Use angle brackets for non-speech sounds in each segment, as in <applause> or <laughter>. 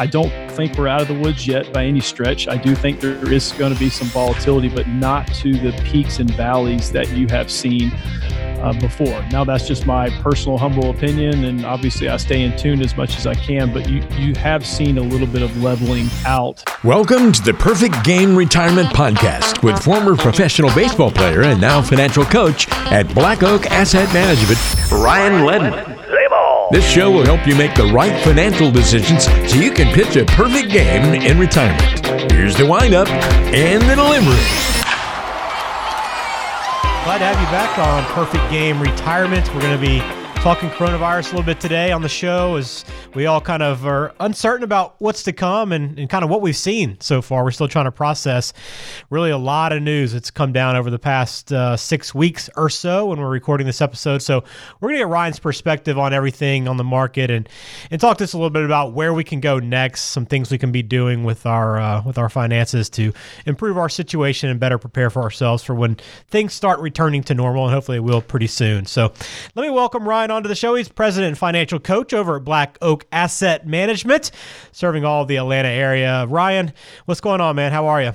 I don't think we're out of the woods yet by any stretch. I do think there is going to be some volatility, but not to the peaks and valleys that you have seen uh, before. Now, that's just my personal, humble opinion, and obviously, I stay in tune as much as I can. But you you have seen a little bit of leveling out. Welcome to the Perfect Game Retirement Podcast with former professional baseball player and now financial coach at Black Oak Asset Management, Ryan Ledman. This show will help you make the right financial decisions so you can pitch a perfect game in retirement. Here's the windup and the delivery. Glad to have you back on Perfect Game Retirement. We're going to be talking coronavirus a little bit today on the show as we all kind of are uncertain about what's to come and, and kind of what we've seen so far. We're still trying to process really a lot of news that's come down over the past uh, six weeks or so when we're recording this episode. So we're going to get Ryan's perspective on everything on the market and and talk to us a little bit about where we can go next, some things we can be doing with our uh, with our finances to improve our situation and better prepare for ourselves for when things start returning to normal, and hopefully it will pretty soon. So let me welcome Ryan onto the show. He's president and financial coach over at Black Oak Asset Management, serving all of the Atlanta area. Ryan, what's going on, man? How are you?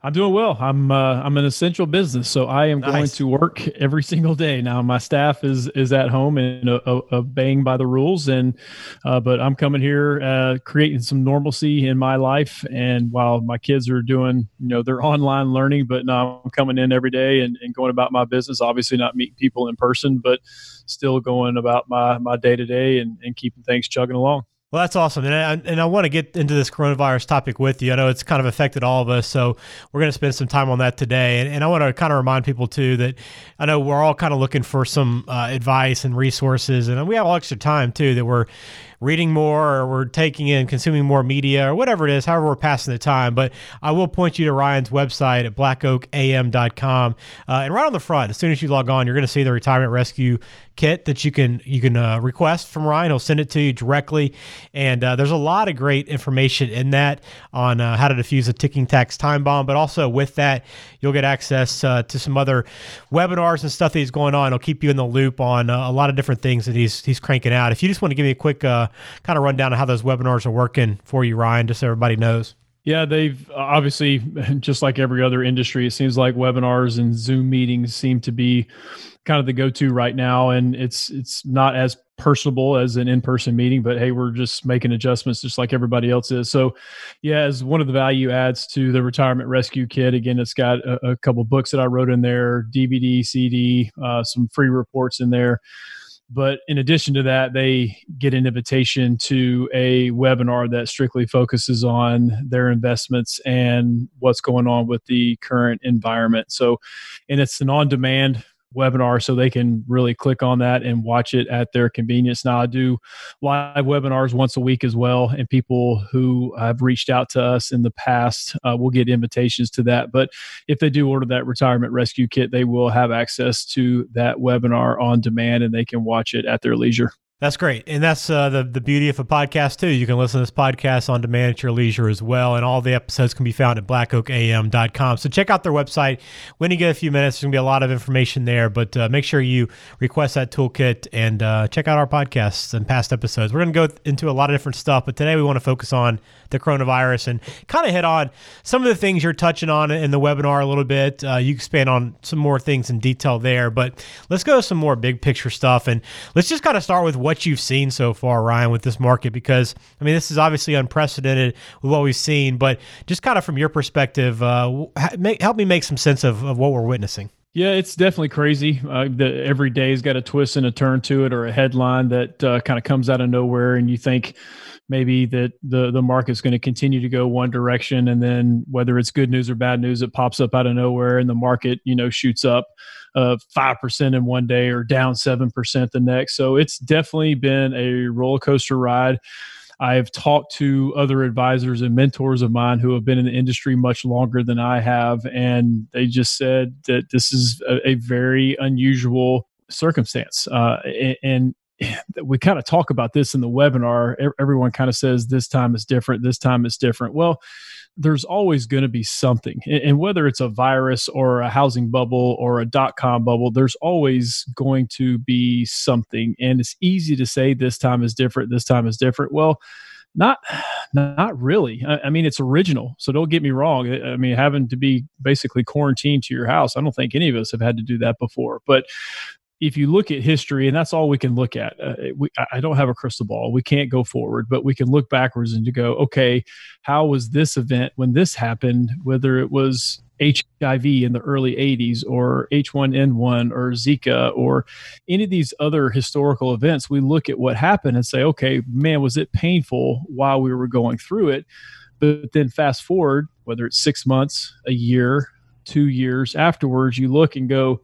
I'm doing well. I'm uh, I'm an essential business, so I am nice. going to work every single day. Now my staff is is at home and uh, obeying by the rules, and uh, but I'm coming here uh, creating some normalcy in my life. And while my kids are doing you know their <laughs> online learning, but now I'm coming in every day and, and going about my business. Obviously not meeting people in person, but still going about my my day to day and keeping things chugging along. Well, that's awesome, and I, and I want to get into this coronavirus topic with you. I know it's kind of affected all of us, so we're going to spend some time on that today. And, and I want to kind of remind people too that I know we're all kind of looking for some uh, advice and resources, and we have all extra time too that we're reading more or we're taking in, consuming more media or whatever it is, however we're passing the time. But I will point you to Ryan's website at blackoakam.com. Uh, and right on the front, as soon as you log on, you're going to see the retirement rescue kit that you can you can uh, request from Ryan. He'll send it to you directly, and uh, there's a lot of great information in that on uh, how to defuse a ticking tax time bomb. But also with that, you'll get access uh, to some other webinars and stuff that he's going on. He'll keep you in the loop on uh, a lot of different things that he's he's cranking out. If you just want to give me a quick uh, kind of rundown of how those webinars are working for you, Ryan, just so everybody knows. Yeah, they've obviously, <laughs> just like every other industry, it seems like webinars and Zoom meetings seem to be kind of the go-to right now, and it's it's not as personable as an in-person meeting but hey we're just making adjustments just like everybody else is so yeah as one of the value adds to the retirement rescue kit again it's got a, a couple books that i wrote in there dvd cd uh, some free reports in there but in addition to that, they get an invitation to a webinar that strictly focuses on their investments and what's going on with the current environment. So, and it's an on demand webinar so they can really click on that and watch it at their convenience. Now, I do live webinars once a week as well, and people who have reached out to us in the past uh, will get invitations to that. But if they do order that retirement rescue kit, they will have access to that webinar on demand and they can watch it at their leisure. That's great. And that's uh, the, the beauty of a podcast, too. You can listen to this podcast on demand at your leisure as well. And all the episodes can be found at blackoakam.com. So check out their website when you get a few minutes. There's going to be a lot of information there, but uh, make sure you request that toolkit and uh, check out our podcasts and past episodes. We're going to go into a lot of different stuff, but today we want to focus on the coronavirus and kind of hit on some of the things you're touching on in the webinar a little bit. Uh, you expand on some more things in detail there, but let's go to some more big picture stuff. And let's just kind of start with what you've seen so far, Ryan, with this market, because I mean, this is obviously unprecedented with what we've seen, but just kind of from your perspective, uh, help me make some sense of, of what we're witnessing. Yeah, it's definitely crazy. Uh, the, every day's got a twist and a turn to it, or a headline that uh, kind of comes out of nowhere, and you think, maybe that the the market's going to continue to go one direction and then whether it's good news or bad news it pops up out of nowhere and the market you know shoots up uh, 5% in one day or down 7% the next so it's definitely been a roller coaster ride I've talked to other advisors and mentors of mine who have been in the industry much longer than I have, and they just said that this is a, a very unusual circumstance. Uh, and we kind of talk about this in the webinar. Everyone kind of says this time is different, this time is different. Well, there's always going to be something. And whether it's a virus or a housing bubble or a dot com bubble, there's always going to be something. And it's easy to say this time is different, this time is different. Well, Not, not really. I, mean, it's original, so don't get me wrong. I mean, having to be basically quarantined to your house, I don't think any of us have had to do that before. But if you look at history, and that's all we can look at, uh, we, I don't have a crystal ball. We can't go forward, but we can look backwards and to go, okay, how was this event when this happened? Whether it was HIV in the early 80s or H1N1 or Zika or any of these other historical events, we look at what happened and say, okay, man, was it painful while we were going through it? But then fast forward, whether it's six months, a year, two years afterwards, you look and go,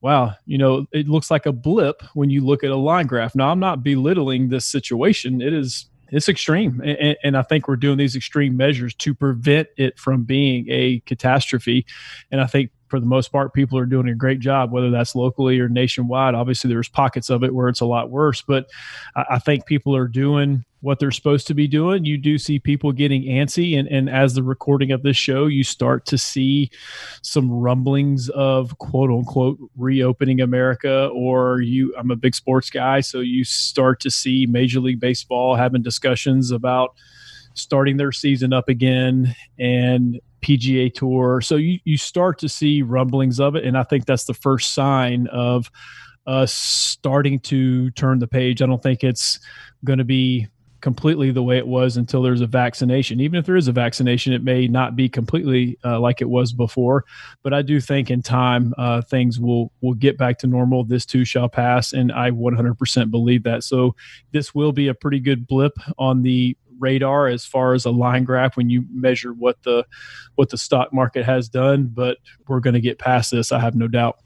wow, you know, it looks like a blip when you look at a line graph. Now, I'm not belittling this situation. It is it's extreme and, and, i think we're doing these extreme measures to prevent it from being a catastrophe and i think for the most part people are doing a great job whether that's locally or nationwide obviously there's pockets of it where it's a lot worse but i, think people are doing what they're supposed to be doing. You do see people getting antsy, and, and as the recording of this show, you start to see some rumblings of quote unquote reopening America. Or you, I'm a big sports guy, so you start to see Major League Baseball having discussions about starting their season up again and PGA Tour. So you you start to see rumblings of it, and I think that's the first sign of us starting to turn the page. I don't think it's going to be completely the way it was until there's a vaccination. Even if there is a vaccination, it may not be completely uh, like it was before. But I do think in time uh, things will will get back to normal. This too shall pass, and I 100% believe that. So this will be a pretty good blip on the radar as far as a line graph when you measure what the what the stock market has done but we're going to get past this i have no doubt.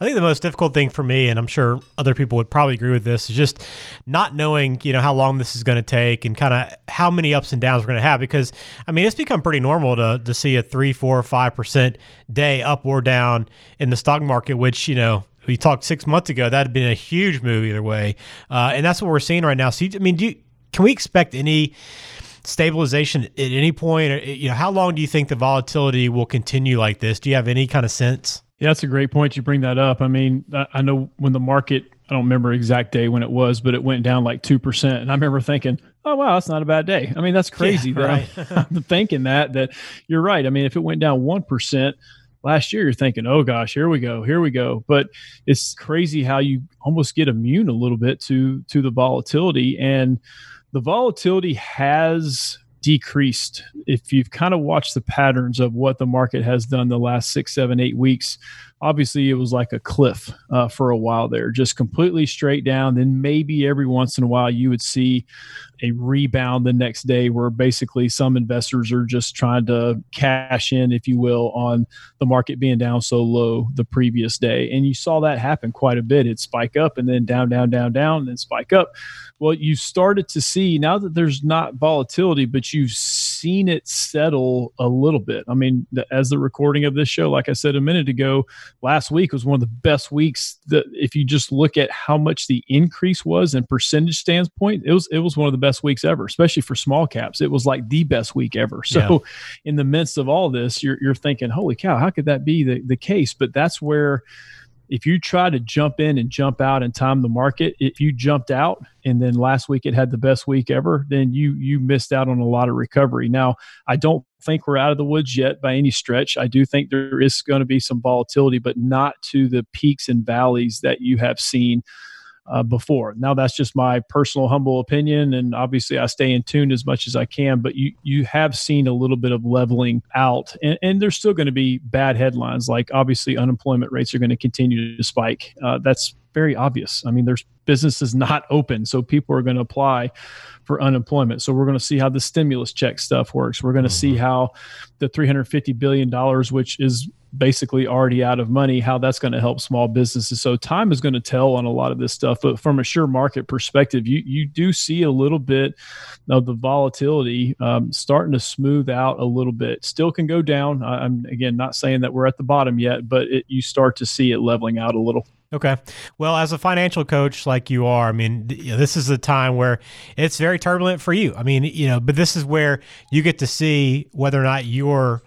I think the most difficult thing for me and i'm sure other people would probably agree with this is just not knowing you know how long this is going to take and kind of how many ups and downs we're going to have because i mean it's become pretty normal to to see a 3, 4, 5% day up or down in the stock market which you know we talked six months ago that had been a huge move either way. Uh, and that's what we're seeing right now. So i mean do you, can we expect any stabilization at any point? Or, you know, how long do you think the volatility will continue like this? Do you have any kind of sense? Yeah, that's a great point. You bring that up. I mean, I know when the market, I don't remember exact day when it was, but it went down like 2%. And I remember thinking, oh, wow, that's not a bad day. I mean, that's crazy. Yeah, right. I'm, <laughs> I'm thinking that, that you're right. I mean, if it went down 1%, last year you're thinking oh gosh here we go here we go but it's crazy how you almost get immune a little bit to to the volatility and the volatility has decreased. If you've kind of watched the patterns of what the market has done the last six, seven, eight weeks, obviously it was like a cliff uh, for a while there, just completely straight down. Then maybe every once in a while you would see a rebound the next day where basically some investors are just trying to cash in, if you will, on the market being down so low the previous day. And you saw that happen quite a bit. It'd spike up and then down, down, down, down, and then spike up. Well, you started to see now that there's not volatility, but you've seen it settle a little bit. I mean, as the recording of this show, like I said a minute ago, last week was one of the best weeks that if you just look at how much the increase was in percentage standpoint, it was it was one of the best weeks ever, especially for small caps. It was like the best week ever. So yeah. in the midst of all this, you're you're thinking, holy cow, how could that be the, the case? But that's where if you try to jump in and jump out and time the market, if you jumped out and then last week it had the best week ever, then you you missed out on a lot of recovery. Now, I don't think we're out of the woods yet by any stretch. I do think there is going to be some volatility, but not to the peaks and valleys that you have seen uh, before. Now that's just my personal humble opinion, and obviously I stay in tune as much as I can. But you you have seen a little bit of leveling out, and, and there's still going to be bad headlines. Like obviously unemployment rates are going to continue to spike. Uh, that's very obvious. I mean, there's businesses not <laughs> open, so people are going to apply for unemployment. So we're going to see how the stimulus check stuff works. We're going to mm-hmm. see how the 350 billion dollars, which is basically already out of money, how that's going to help small businesses. So time is going to tell on a lot of this stuff. But from a sure market perspective, you you do see a little bit of the volatility um, starting to smooth out a little bit. Still can go down. I'm again not saying that we're at the bottom yet, but it, you start to see it leveling out a little. Okay. Well, as a financial coach like you are, I mean, this is a time where it's very turbulent for you. I mean, you know, but this is where you get to see whether or not you're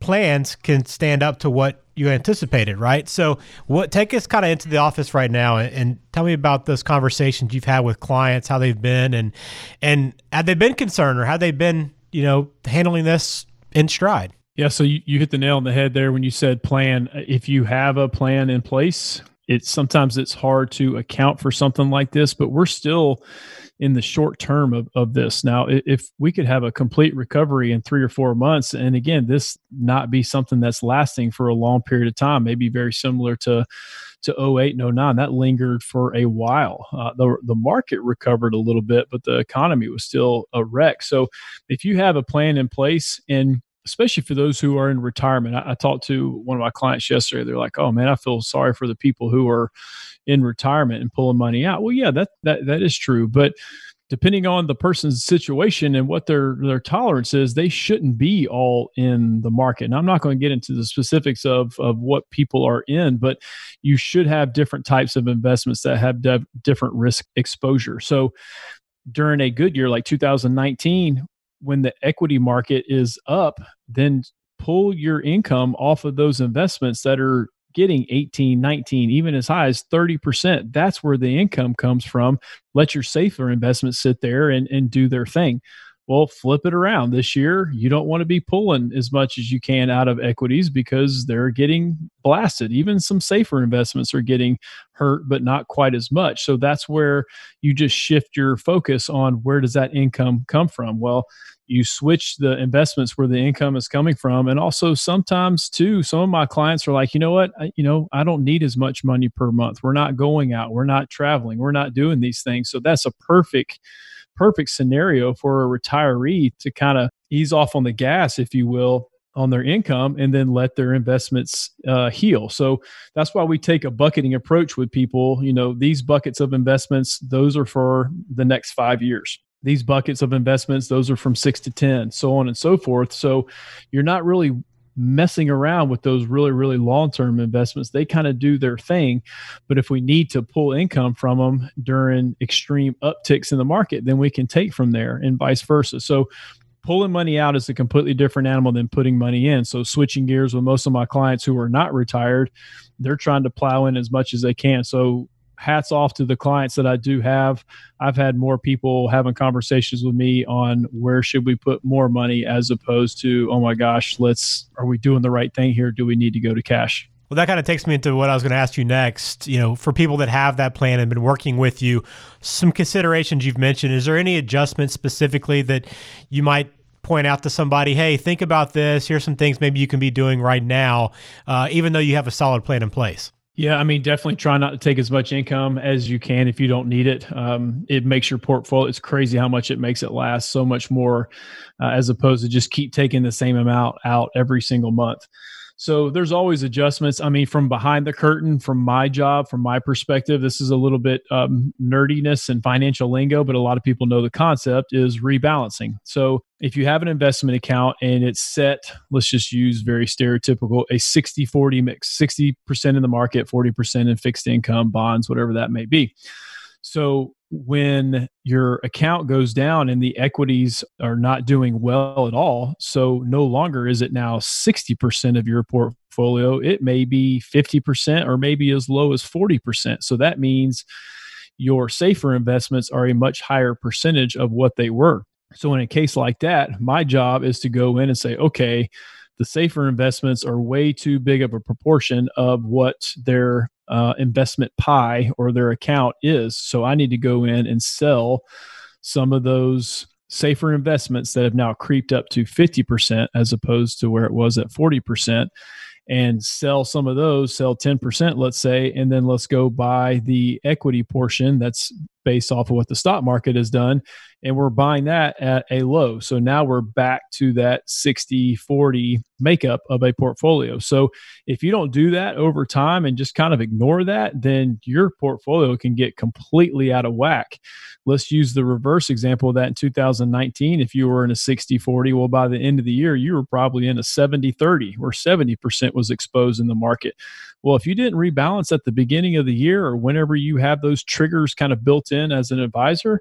plans can stand up to what you anticipated, right? So, what take us kind of into the office right now and, and, tell me about those conversations you've had with clients, how they've been, and and have they been concerned or have they been, you know, handling this in stride? Yeah, so you, you hit the nail on the head there when you said plan. Uh, if you have a plan in place, it's sometimes it's hard to account for something like this, but we're still in the short term of, of this. Now, if we could have a complete recovery in three or four months, and again, this not be something that's lasting for a long period of time, maybe very similar to to 08 and 09 that lingered for a while uh, the, the market recovered a little bit but the economy was still a wreck so if you have a plan in place and especially for those who are in retirement. I, I, talked to one of my clients yesterday. They're like, "Oh man, I feel sorry for the people who are in retirement and pulling money out." Well, yeah, that that that is true, but depending on the person's situation and what their their tolerance is, they shouldn't be all in the market. And I'm not going to get into the specifics of of what people are in, but you should have different types of investments that have different risk exposure. So during a good year like 2019 when the equity market is up, then pull your income off of those investments that are getting 18, 19, even as high as 30%. That's where the income comes from. Let your safer investments sit there and, and do their thing. Well, flip it around this year. You don't want to be pulling as much as you can out of equities because they're getting blasted. Even some safer investments are getting hurt, but not quite as much. So that's where you just shift your focus on where does that income come from? Well, you switch the investments where the income is coming from and also sometimes too some of my clients are like you know what I, you know i don't need as much money per month we're not going out we're not traveling we're not doing these things so that's a perfect perfect scenario for a retiree to kind of ease off on the gas, if you will, on their income and then let their investments uh, heal. So that's why we take a bucketing approach with people. You know, these buckets of investments, those are for the next five years. These buckets of investments, those are from six to 10, so on and so forth. So you're not really messing around with those really really long term investments they kind of do their thing. But if we need to pull income from them during extreme upticks in the market then we can take from there and vice versa. So pulling money out is a completely different animal than putting money in. So switching gears with most of my clients who are not retired they're trying to plow in as much as they can. So hats off to the clients that I do have. I've had more people having conversations with me on where should we put more money as opposed to, oh my gosh, let's, are we doing the right thing here? Do we need to go to cash? Well, that kind of takes me into what I was going to ask you next. You know, for people that have that plan and been working with you, some considerations you've mentioned. Is there any adjustments specifically that you might point out to somebody, hey, think about this. Here's some things maybe you can be doing right now, uh, even though you have a solid plan in place? Yeah, I mean, definitely try not to take as much income as you can if you don't need it. Um, it makes your portfolio. It's crazy how much it makes it last so much more, uh, as opposed to just keep taking the same amount out every single month. So there's always adjustments. I mean, from behind the curtain, from my job, from my perspective, this is a little bit um, nerdiness and financial lingo, but a lot of people know the concept is rebalancing. So if you have an investment account and it's set, let's just use very stereotypical a 60 40 mix 60% in the market, 40% in fixed income, bonds, whatever that may be. So when your account goes down and the equities are not doing well at all, so no longer is it now 60% of your portfolio, it may be 50% or maybe as low as 40%. So that means your safer investments are a much higher percentage of what they were. So in a case like that, my job is to go in and say, okay, the safer investments are way too big of a proportion of what their uh, investment pie or their account is. So I need to go in and sell some of those safer investments that have now creeped up to 50% as opposed to where it was at 40% and sell some of those, sell 10%, let's say, and then let's go buy the equity portion that's based off of what the stock market has done and we're buying that at a low. So now we're back to that 60 40 makeup of a portfolio. So if you don't do that over time and just kind of ignore that, then your portfolio can get completely out of whack. Let's use the reverse example of that in 2019. If you were in a 60 40, well, by the end of the year, you were probably in a 70 30, where 70% was exposed in the market. Well, if you didn't rebalance at the beginning of the year or whenever you have those triggers kind of built in as an advisor,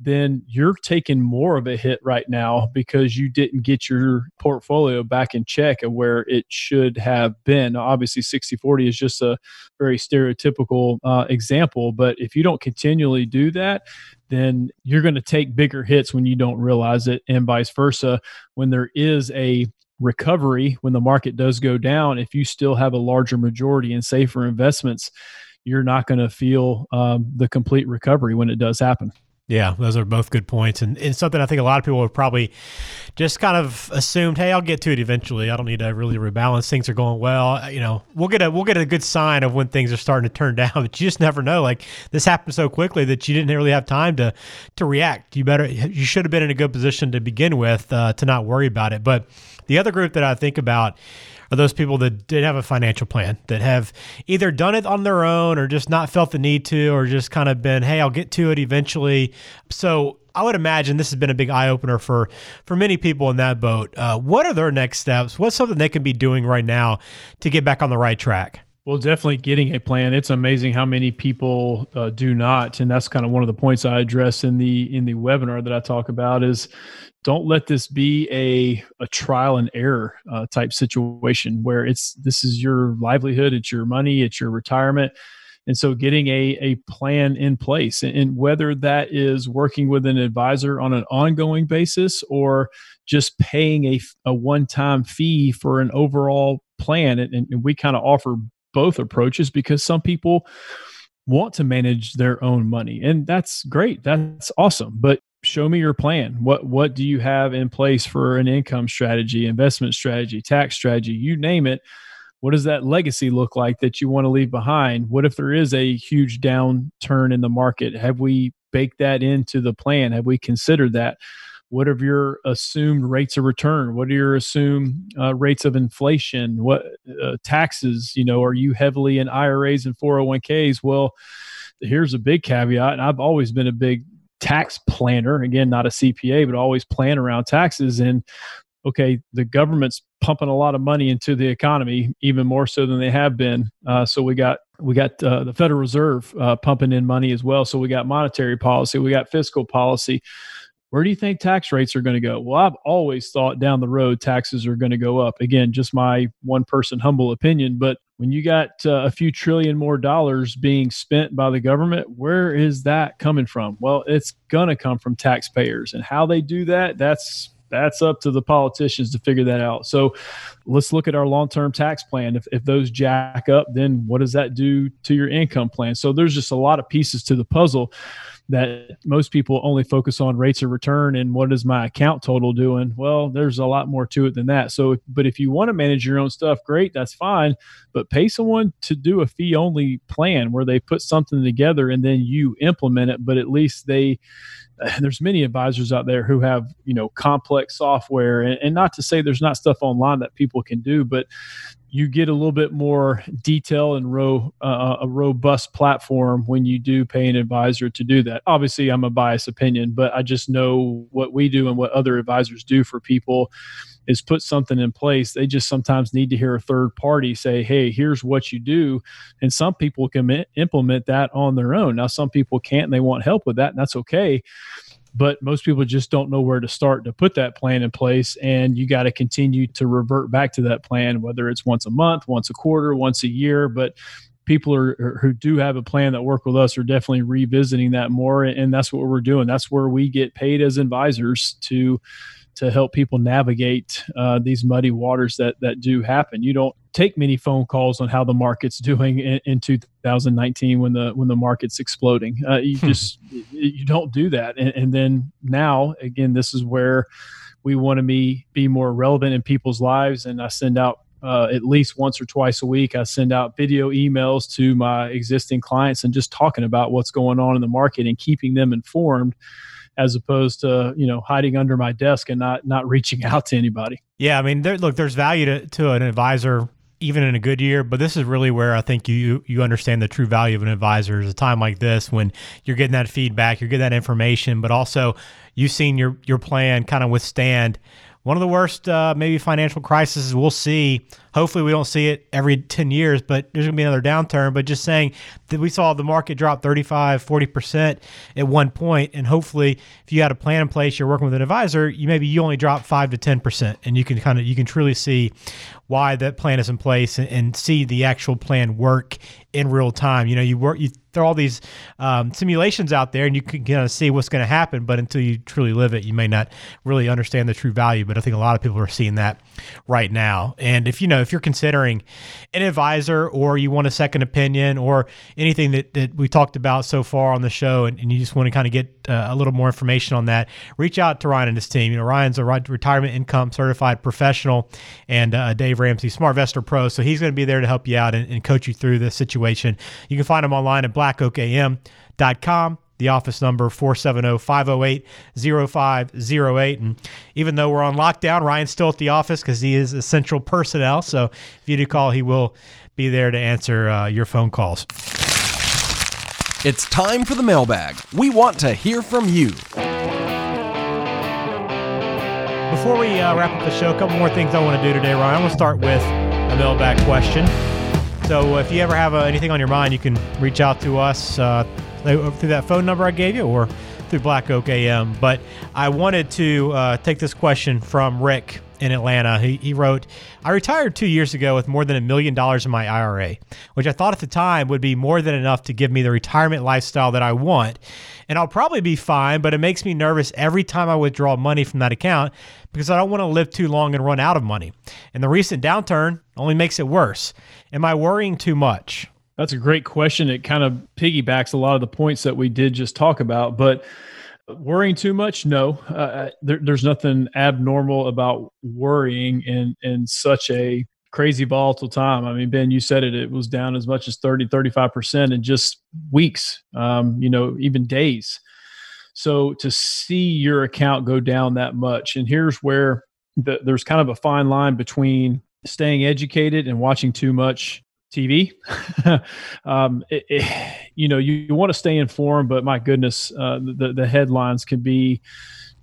then you're taking more of a hit right now because you didn't get your portfolio back in check of where it should have been. Now, obviously, 60 40 is just a very stereotypical uh, example, but if you don't continually do that, then you're going to take bigger hits when you don't realize it, and vice versa. When there is a recovery, when the market does go down, if you still have a larger majority in safer investments, you're not going to feel um, the complete recovery when it does happen. Yeah, those are both good points, and, and something I think a lot of people have probably just kind of assumed, hey, I'll get to it eventually. I don't need to really rebalance. Things are going well. Uh, you know, we'll get a we'll get a good sign of when things are starting to turn <laughs> down, but you just never know. Like this happened so quickly that you didn't really have time to to react. You better you should have been in a good position to begin with uh, to not worry about it. But the other group that I think about are those people that did have a financial plan that have either done it on their own or just not felt the need to or just kind of been hey i'll get to it eventually so i would imagine this has been a big eye-opener for for many people in that boat uh, what are their next steps what's something they can be doing right now to get back on the right track well, definitely getting a plan. It's amazing how many people uh, do not, and that's kind of one of the points I address in the in the webinar that I talk about. Is don't let this be a a trial and error uh, type situation where it's this is your livelihood, it's your money, it's your retirement. And so getting a, a plan in place and whether that is working with an advisor on an ongoing basis or just paying a, a one time fee for an overall plan. And, and we kind of offer both approaches because some people want to manage their own money and that's great that's awesome but show me your plan. What what do you have in place for an income strategy investment strategy tax strategy you name it? What does that legacy look like that you want to leave behind? What if there is a huge downturn in the market? Have we baked that into the plan? Have we considered that? What are your assumed rates of return? What are your assumed uh, rates of inflation? What uh, taxes you know are you heavily in iras and 401ks well here's a big caveat and i've always been a big tax planner again not a cpa but always plan around taxes. And okay the government's pumping a lot of money into the economy even more so than they have been. Uh, so we got we got uh, the federal reserve uh, pumping in money as well. So we got monetary policy we got fiscal policy where do you think tax rates are going to go? Well, I've always thought down the road taxes are going to go up. Again, just my one person humble opinion. But when you got uh, a few trillion more dollars being spent by the government, where is that coming from? Well, it's going to come from taxpayers. And how they do that, that's that's up to the politicians to figure that out. So let's look at our long term tax plan. If, if those jack up, then what does that do to your income plan? So there's just a lot of pieces to the puzzle that most people only focus on rates of return and what is my account total doing. Well there's a lot more to it than that. So but if you want to manage your own stuff great that's fine. But pay someone to do a fee only plan where they put something together and then you implement it. But at least they <sighs> there's many advisors out there who have you know complex software. And, and, not to say there's not stuff online that people can do but you get a little bit more detail and ro- uh, a robust platform when you do pay an advisor to do that. Obviously i'm a biased opinion but i just know what we do and what other advisors do for people is put something in place. They just sometimes need to hear a third party say hey here's what you do. And some people can implement that on their own. Now some people can't and they want help with that and that's okay but most people just don't know where to start to put that plan in place and you got to continue to revert back to that plan whether it's once a month once a quarter once a year but people are who do have a plan that work with us are definitely revisiting that more and that's what we're doing. That's where we get paid as advisors to to help people navigate uh, these muddy waters that that do happen. You don't take many phone calls on how the market's <laughs> doing in, in 2019 when the when the market's exploding. Uh, you hmm. just you don't do that. And, and, then now again, this is where we want to be be more relevant in people's lives. And I send out uh, at least once or twice a week. I send out video emails to my existing clients and just talking about what's going on in the market and keeping them informed as opposed to you know hiding under my desk and not not reaching <laughs> out to anybody. Yeah, I mean, there, look, there's value to, to an advisor even in a good year, but this is really where I think you you understand the true value of an advisor is a time like this when you're getting that feedback, you're getting that information, but also you've seen your your plan kind of withstand one of the worst uh, maybe financial crises we'll see Hopefully, we don't see it every 10 years, but there's going to be another downturn. But just saying that we saw the market drop 35, 40% at one point, and hopefully, if you had a plan in place, you're working with an advisor, you maybe you only drop 5 to 10%, and you can kind of you can truly see why that plan is in place and, and see the actual plan work in real time. You know, you work you throw all these um, simulations out there, and you can kind of see what's going to happen. But until you truly live it, you may not really understand the true value. But I think a lot of people are seeing that right now. And if you know, if you're considering an advisor, or you want a second opinion, or anything that, that we talked about so far on the show, and, and you just want to kind of get uh, a little more information on that, reach out to Ryan and his team. You know, Ryan's a retirement income certified professional, and uh, Dave Ramsey, Smart SmartVestor Pro. So he's going to be there to help you out and, and coach you through this situation. You can find him online at blackoakam.com. The office number 470-508-0508. And even though we're on lockdown, Ryan's still at the office because he is essential personnel. So if you do call, he will be there to answer uh, your phone calls. It's time for the mailbag. We want to hear from you. Before we uh, wrap up the show, a couple more things I want to do today, Ryan. I'm going to start with a mailbag question. So if you ever have uh, anything on your mind, you can reach out to us uh, through that phone number I gave you or through Black Oak AM. But I wanted to uh, take this question from Rick in Atlanta. He, he wrote, I retired two years ago with more than a million dollars in my IRA, which I thought at the time would be more than enough to give me the retirement lifestyle that I want. And I'll probably be fine, but it makes me nervous every time I withdraw money from that account because I don't want to live too long and run out of money. And the recent downturn only makes it worse. Am I worrying too much? That's a great question. It kind of piggybacks a lot of the points that we did just talk about, but worrying too much? No. Uh, uh, there, there's nothing abnormal about worrying in in such a crazy volatile time. I mean ben you said it it was down as much as 30 35% in just weeks um, you know even days. So to see your account go down that much and here's where the, there's kind of a fine line between staying educated and watching too much TV. <laughs> um, it, it, you know, you, you want to stay informed, but my goodness, uh, the the headlines can be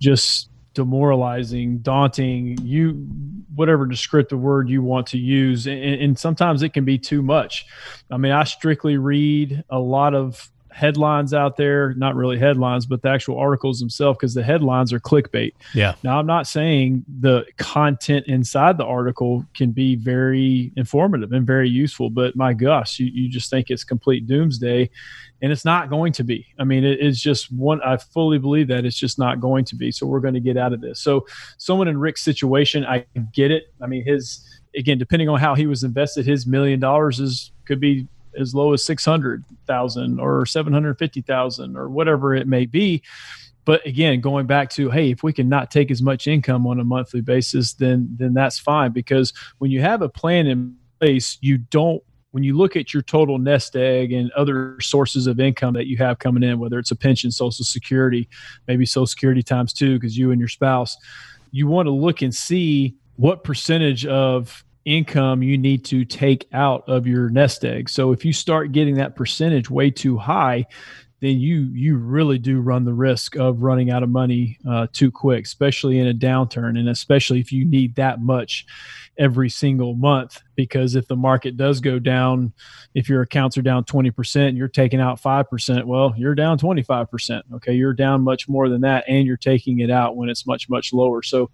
just demoralizing, daunting. You whatever descriptive word you want to use, and, and sometimes it can be too much. I mean, I strictly read a lot of headlines out there, not really headlines, but the actual articles themselves, because the headlines are clickbait. Yeah. Now, I'm not saying the content inside the article can be very informative and very useful, but my gosh, you, you just think it's complete doomsday. And it's not going to be. I mean, it, it's just one, I fully believe that it's just not going to be. So we're going to get out of this. So, someone in Rick's situation, I get it. I mean, his, again, depending on how he was invested, his million dollars is could be as low as 600,000 or 750,000 or whatever it may be. But again, going back to hey, if we can not take as much income on a monthly basis, then then that's fine because when you have a plan in place, you don't when you look at your total nest egg and other sources of income that you have coming in, whether it's a pension, social security, maybe social security times two because you and your spouse, you want to look and see what percentage of income you need to take out of your nest egg. So if you start getting that percentage way too high, then you you really do run the risk of running out of money uh, too quick, especially in a downturn, and especially if you need that much every single month. Because if the market does go down, if your accounts are down twenty percent, and you're taking out five percent. Well, you're down twenty five percent. Okay, you're down much more than that, and you're taking it out when it's much much lower. So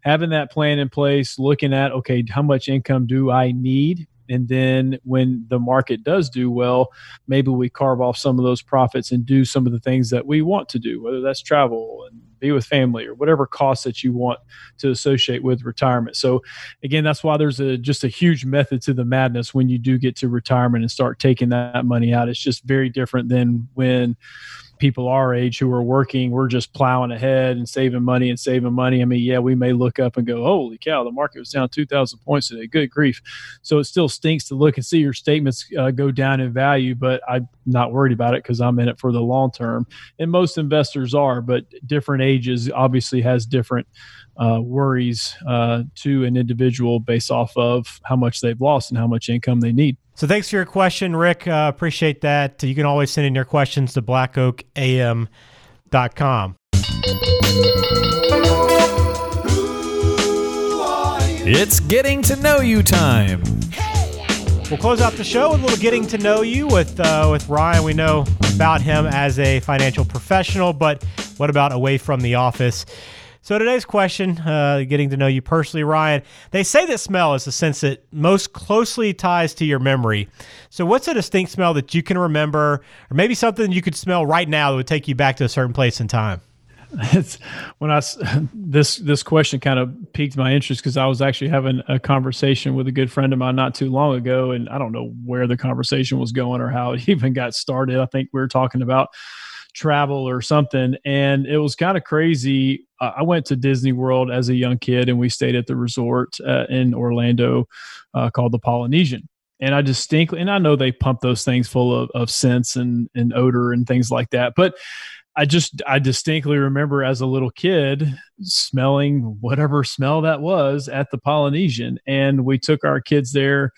having that plan in place, looking at okay, how much income do I need and then when the market does do well maybe we carve off some of those profits and do some of the things that we want to do whether that's travel and be with family or whatever costs that you want to associate with retirement. So again that's why there's a just a huge method to the madness when you do get to retirement and start taking that money out. It's just very different than when people our age who are working, we're just plowing ahead and saving money and saving money. I mean, yeah, we may look up and go, holy cow, the market was down 2,000 points today. Good grief. So it still stinks to look and see your statements uh, go down in value, but I'm not worried about it because I'm in it for the long term. And most investors are, but different ages obviously has different uh, worries uh, to an individual based off of how much they've lost and how much income they need. So thanks for your question, Rick. Uh, appreciate that. You can always send in your questions to blackoakam.com. It's getting to know you time. We'll close out the show with a little getting to know you with uh, with Ryan. We know about him as a financial professional, but what about away from the office? So today's question, uh, getting to know you personally, Ryan. They say that smell is the sense that most closely ties to your memory. So what's a distinct smell that you can remember, or maybe something you could smell right now that would take you back to a certain place in time? <laughs> it's when I <laughs> this this question kind of piqued my interest because I was actually having a conversation with a good friend of mine not too long ago, and I don't know where the conversation was going or how it <laughs> even got started. I think we were talking about travel or something, and it was kind of crazy. Uh, I went to Disney World as a young kid, and we stayed at the resort uh, in Orlando uh, called the Polynesian. And I distinctly, and I know they pump those things full of, of scents and, and odor and things like that, but I just I distinctly remember as a little kid smelling whatever smell that was at the Polynesian, and we took our kids there.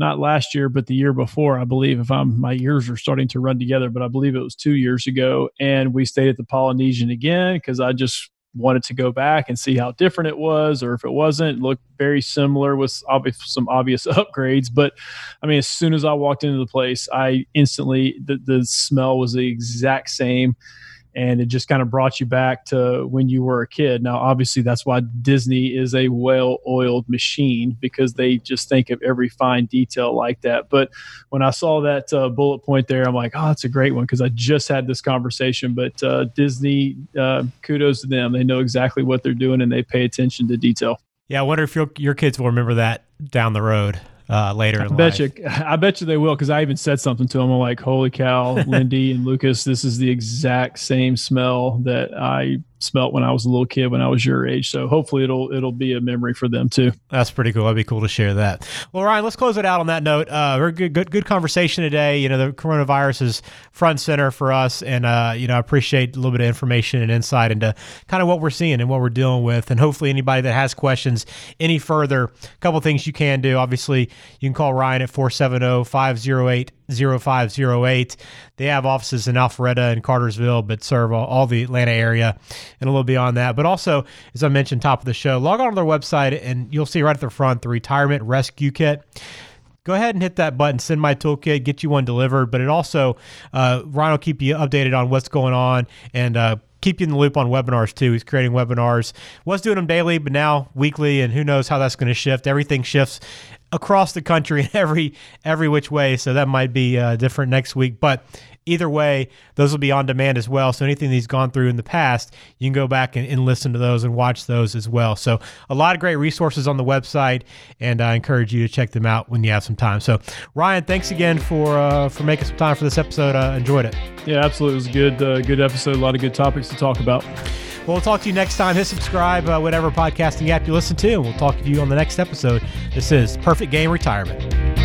Not last year, but the year before, I believe. If I'm my years are starting to run together, but I believe it was two years ago, and we stayed at the Polynesian again because I just wanted to go back and see how different it was, or if it wasn't, it looked very similar with obvious, some obvious <laughs> upgrades. But I mean, as soon as I walked into the place, I instantly the, the smell was the exact same and it just kind of brought you back to when you were a kid. Now, obviously, that's why Disney is a well oiled machine because they just think of every fine detail like that. But when I saw that uh, bullet point there, I'm like, oh, that's a great one because I just had this conversation. But uh, Disney, uh, kudos to them. They know exactly what they're doing and they pay attention to detail. Yeah, I wonder if your kids will remember that down the road uh, later. I bet life. you. I bet you they will because I even said something to them. I'm like, "Holy cow, <laughs> Lindy and Lucas, this is the exact same smell that I smelt when I was a little kid when I was your age. So hopefully it'll it'll be a memory for them too. That's pretty cool. That'd be cool to share that. Well, Ryan, let's close it out on that note. Uh, very good, good, good conversation today. You know, the coronavirus is front and center for us, and uh, you know, I appreciate a little bit of information and insight into kind of what we're seeing and what we're dealing with. And hopefully, anybody that has questions any further, a couple things you can do. Obviously, you can call Ryan at 470 508 0508. They have offices in Alpharetta and Cartersville, but serve all, all, the Atlanta area and a little beyond that. But also, as I mentioned, top of the show, log on to their website and you'll see right at the front the retirement rescue kit. Go ahead and hit that button, send my toolkit, get you one delivered. But it also, uh, Ryan will keep you updated on what's going on and uh, keep you in the loop on webinars too. He's creating webinars. Was doing them daily, but now weekly, and who knows how that's going to shift. Everything shifts across the country in every every which way. So that might be uh, different next week. But either way, those will be on demand as well. So anything that he's gone through in the past, you can go back and, and listen to those and watch those as well. So a lot of great resources on the website, and I encourage you to check them out when you have some time. So Ryan, thanks again for uh, for making some time for this episode. I enjoyed it. Yeah, absolutely. It was a good uh, good episode. A lot of good topics to talk about. Well, we'll talk to you next time. Hit subscribe, uh, whatever podcasting app you listen to, and we'll talk to you on the next episode. This is Perfect Game Retirement.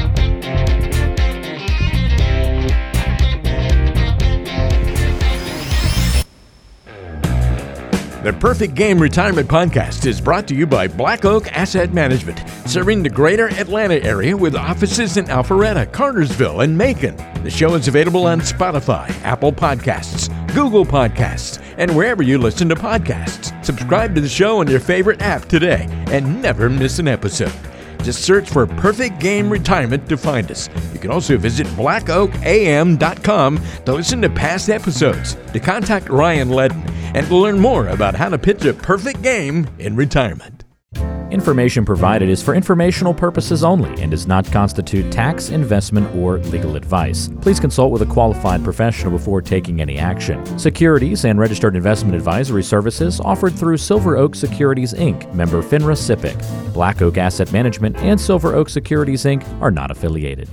The Perfect Game Retirement Podcast is brought to you by Black Oak Asset Management, serving the greater Atlanta area with offices in Alpharetta, Cartersville, and Macon. The show is available on Spotify, Apple Podcasts, Google Podcasts, and wherever you listen to podcasts. Subscribe to the show on your favorite app today and never miss an episode. Just search for Perfect Game Retirement to find us. You can also visit blackoakam.com to listen to past episodes, to contact Ryan Ledman, and learn more about how to pitch a perfect game in retirement. Information provided is for informational purposes only and does not constitute tax, investment, or legal advice. Please consult with a qualified professional before taking any action. Securities and registered investment advisory services offered through Silver Oak Securities Inc., member FINRA SIPC. Black Oak Asset Management and Silver Oak Securities Inc. are not affiliated.